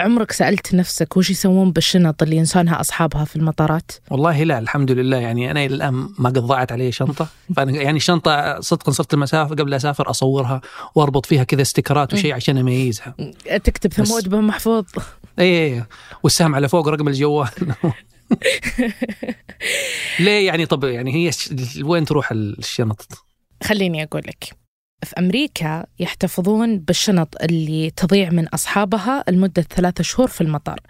عمرك سألت نفسك وش يسوون بالشنط اللي ينسونها أصحابها في المطارات؟ والله لا الحمد لله. يعني أنا إلى الآن ما قد ضاعت علي شنطة. فأنا يعني شنطة صدقا صرت المسافة قبل أسافر أصورها وأربط فيها كذا استيكرات وشيء عشان أميزها. تكتب ثمود بن محفوظ. اي اي والسهم على فوق رقم الجوال. ليه يعني؟ طب يعني هي وين تروح الشنط؟ خليني أقول لك. في أمريكا يحتفظون بالشنط اللي تضيع من أصحابها لمدة ثلاثة شهور في المطار.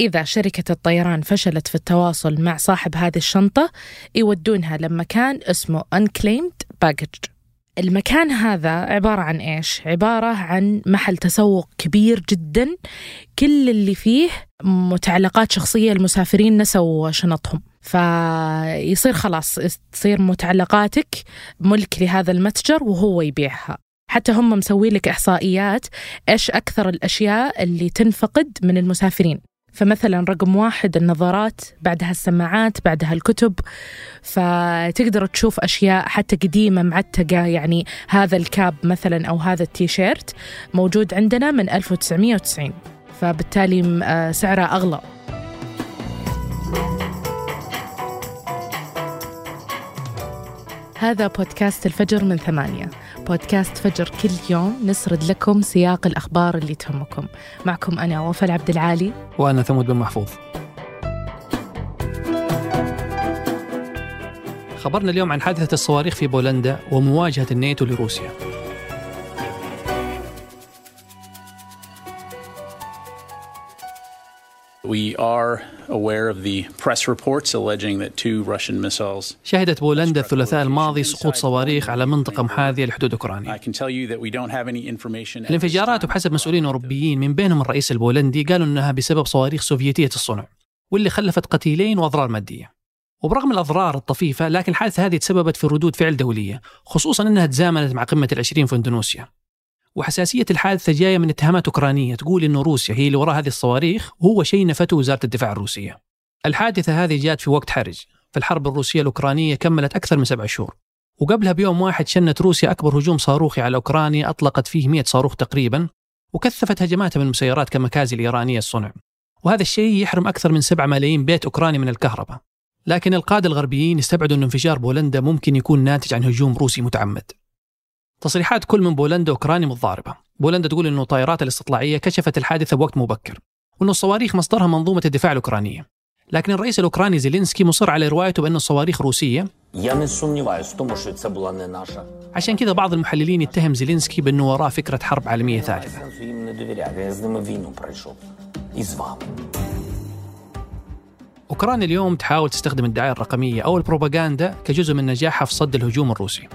إذا شركة الطيران فشلت في التواصل مع صاحب هذه الشنطة يودونها لمكان اسمه Unclaimed Baggage. المكان هذا عبارة عن إيش؟ عبارة عن محل تسوق كبير جدا. كل اللي فيه متعلقات شخصية المسافرين نسوا شنطهم. فيصير خلاص تصير متعلقاتك ملك لهذا المتجر وهو يبيعها. حتى هم مسوي لك إحصائيات إيش أكثر الأشياء اللي تنفقد من المسافرين. فمثلا رقم واحد النظارات بعدها السماعات بعدها الكتب. فتقدر تشوف أشياء حتى قديمة معتقة يعني هذا الكاب مثلا أو هذا التيشيرت موجود عندنا من 1990 فبالتالي آه، سعره أغلى. هذا بودكاست الفجر من ثمانية بودكاست فجر كل يوم نسرد لكم سياق الأخبار اللي تهمكم معكم أنا وفاء عبد العالي وأنا ثمود بن محفوظ. خبرنا اليوم عن حادثة الصواريخ في بولندا ومواجهة الناتو لروسيا. شهدت بولندا الثلاثاء الماضي سقوط صواريخ على منطقة محاذية لحدود I أوكرانيا. can tell you that we don't have any information. at this الانفجارات. وبحسب مسؤولين أوروبيين من بينهم الرئيس البولندي قالوا أنها بسبب صواريخ سوفيتية الصنع واللي خلفت قتيلين وأضرار مادية. وبرغم الأضرار الطفيفة لكن الحادثة هذه تسببت في ردود فعل دولية خصوصا أنها تزامنت مع قمة العشرين في إندونيسيا. وحساسية الحادثة جاية من اتهامات أوكرانية تقول أنه روسيا هي اللي وراء هذه الصواريخ وهو شيء نفته وزارة الدفاع الروسية. الحادثة هذه جات في وقت حرج. فالحرب الروسية الأوكرانية كملت أكثر من سبع شهور. وقبلها بيوم واحد شنت روسيا أكبر هجوم صاروخي على أوكرانيا أطلقت فيه 100 صاروخ تقريبا وكثفت هجماتها من مسيرات كمكازي الإيرانية الصنع. وهذا الشيء يحرم أكثر من 7 ملايين بيت أوكراني من الكهرباء. لكن القادة الغربيين استبعدوا أن انفجار بولندا ممكن يكون ناتج عن هجوم روسي متعمد. تصريحات كل من بولندا واوكرانيا متضاربة. بولندا تقول إنه الطائرات الاستطلاعية كشفت الحادثة بوقت مبكر وإنه الصواريخ مصدرها منظومة الدفاع الأوكرانية. لكن الرئيس الأوكراني زيلينسكي مصر على روايته بأن الصواريخ روسية عشان كذا بعض المحللين يتهم زيلينسكي بأنه وراه فكرة حرب عالمية ثالثة. أوكرانيا اليوم تحاول تستخدم الدعاية الرقمية أو البروباغندا كجزء من نجاحها في صد الهجوم الروسي.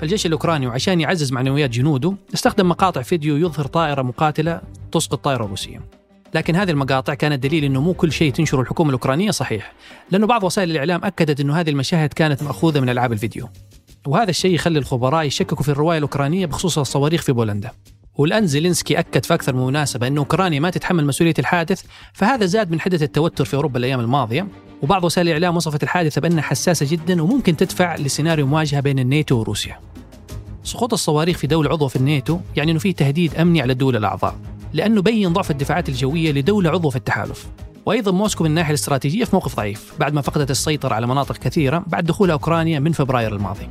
فالجيش الأوكراني وعشان يعزز معنويات جنوده استخدم مقاطع فيديو يظهر طائرة مقاتلة تسقط طائرة روسية لكن هذه المقاطع كانت دليل إنه مو كل شيء تنشره الحكومة الأوكرانية صحيح، لأنه بعض وسائل الإعلام أكدت إنه هذه المشاهد كانت مأخوذة من ألعاب الفيديو. وهذا الشيء يخلي الخبراء يشككوا في الرواية الأوكرانية بخصوص الصواريخ في بولندا. والآن زيلينسكي أكد في أكثر من مناسبة انه أوكرانيا ما تتحمل مسؤولية الحادث، فهذا زاد من حده التوتر في أوروبا الأيام الماضية، وبعض وسائل الإعلام وصفت الحادثة بأنها حساسة جدا وممكن تدفع لسيناريو مواجهة بين الناتو وروسيا. سقوط الصواريخ في دولة عضوة في الناتو يعني أنه في تهديد أمني على الدول الأعضاء لأنه بين ضعف الدفاعات الجوية لدولة عضوة في التحالف. وأيضا موسكو من الناحية الاستراتيجية في موقف ضعيف بعد ما فقدت السيطرة على مناطق كثيرة بعد دخول أوكرانيا من فبراير الماضي.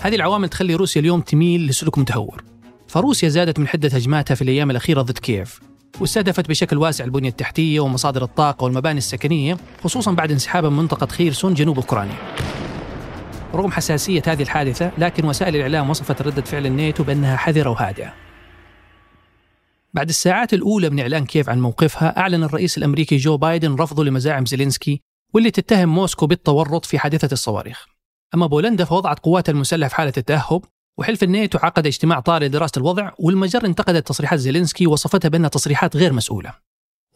هذه العوامل تخلي روسيا اليوم تميل لسلوك متهور. فروسيا زادت من حدة هجماتها في الأيام الأخيرة ضد كييف واستهدفت بشكل واسع البنية التحتية ومصادر الطاقة والمباني السكنية خصوصا بعد انسحابها من منطقة خيرسون جنوب أوكرانيا. رغم حساسية هذه الحادثة لكن وسائل الإعلام وصفت ردة فعل الناتو بأنها حذرة وهادئة. بعد الساعات الأولى من إعلان كييف عن موقفها أعلن الرئيس الأمريكي جو بايدن رفضه لمزاعم زيلينسكي واللي تتهم موسكو بالتورط في حادثة الصواريخ. أما بولندا فوضعت قواتها المسلحة في حالة التأهب وحلف الناتو عقد اجتماع طارئ لدراسة الوضع والمجر انتقدت تصريحات زيلينسكي ووصفتها بأنها تصريحات غير مسؤولة.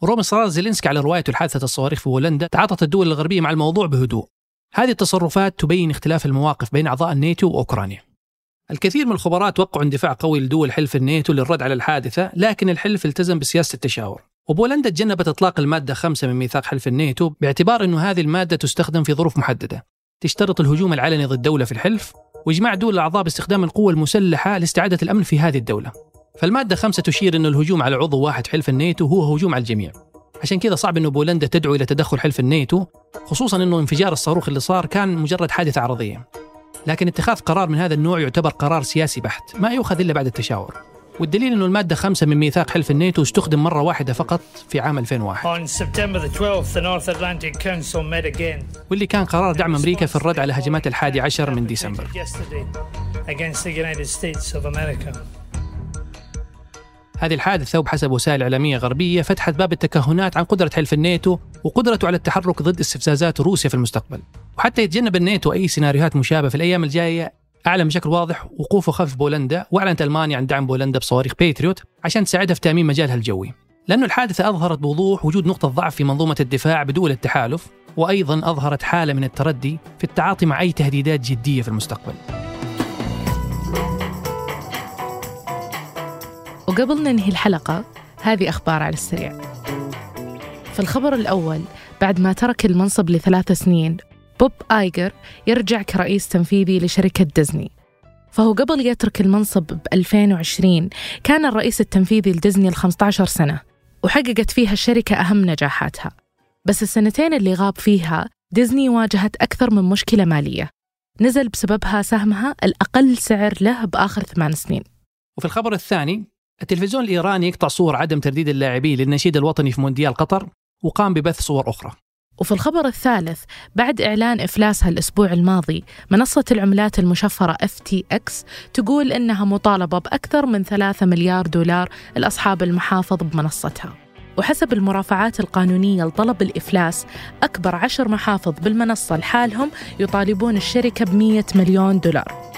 ورغم إصرار زيلينسكي على روايته لحادثة الصواريخ في بولندا تعاطت الدول الغربية مع الموضوع بهدوء. هذه التصرفات تبين اختلاف المواقف بين أعضاء الناتو وأوكرانيا. الكثير من الخبراء توقعوا اندفاع قوي لدول حلف الناتو للرد على الحادثة لكن الحلف التزم بسياسة التشاور. وبولندا تجنبت إطلاق المادة خمسة من ميثاق حلف الناتو باعتبار أنه هذه المادة تستخدم في ظروف محددة. تشترط الهجوم العلني ضد دولة في الحلف وإجماع دول الأعضاء باستخدام القوة المسلحة لاستعادة الأمن في هذه الدولة. فالمادة خمسة تشير أن الهجوم على عضو واحد حلف الناتو هو هجوم على الجميع. عشان كذا صعب أنه بولندا تدعو إلى تدخل حلف الناتو خصوصا أنه انفجار الصاروخ اللي صار كان مجرد حادثة عرضية. لكن اتخاذ قرار من هذا النوع يعتبر قرار سياسي بحت ما يؤخذ إلا بعد التشاور. والدليل أنه المادة خمسة من ميثاق حلف الناتو استخدم مرة واحدة فقط في عام 2001 On September the 12th, the North Atlantic Council met again. واللي كان قرار دعم أمريكا في الرد على هجمات الحادي عشر من ديسمبر. هذه الحادثة وبحسب وسائل إعلامية غربية فتحت باب التكهنات عن قدرة حلف الناتو وقدرته على التحرك ضد استفزازات روسيا في المستقبل وحتى يتجنب الناتو أي سيناريوهات مشابهة في الأيام الجاية أعلن بشكل واضح وقوفه خلف بولندا وأعلنت ألمانيا عن دعم بولندا بصواريخ بيتريوت عشان تساعدها في تأمين مجالها الجوي. لأنه الحادثة أظهرت بوضوح وجود نقطة ضعف في منظومة الدفاع بدول التحالف وأيضا أظهرت حالة من التردي في التعاطي مع أي تهديدات جدية في المستقبل. وقبل ننهي الحلقة هذه أخبار على السريع. في الخبر الأول بعد ما ترك المنصب لثلاث سنين بوب آيجر يرجع كرئيس تنفيذي لشركة ديزني. فهو قبل يترك المنصب ب 2020 كان الرئيس التنفيذي لديزني ال 15 سنة وحققت فيها الشركة أهم نجاحاتها. بس السنتين اللي غاب فيها ديزني واجهت أكثر من مشكلة مالية. نزل بسببها سهمها الأقل سعر له بآخر ثمان سنين. وفي الخبر الثاني التلفزيون الإيراني يقطع صور عدم ترديد اللاعبين للنشيد الوطني في مونديال قطر وقام ببث صور أخرى. وفي الخبر الثالث بعد إعلان إفلاسها الأسبوع الماضي منصة العملات المشفرة FTX تقول إنها مطالبة بأكثر من 3 مليار دولار لأصحاب المحافظ بمنصتها. وحسب المرافعات القانونية لطلب الإفلاس أكبر عشر محافظ بالمنصة لحالهم يطالبون الشركة ب 100 مليون دولار.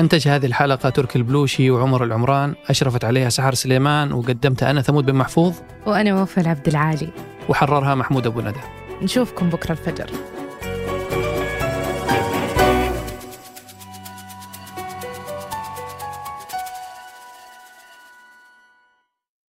أنتج هذه الحلقة تركي البلوشي وعمر العمران أشرفت عليها سحر سليمان وقدمتها أنا ثمود بن محفوظ. وأنا وفاء عبد العالي. وحررها محمود أبو ندى. نشوفكم بكرة الفجر.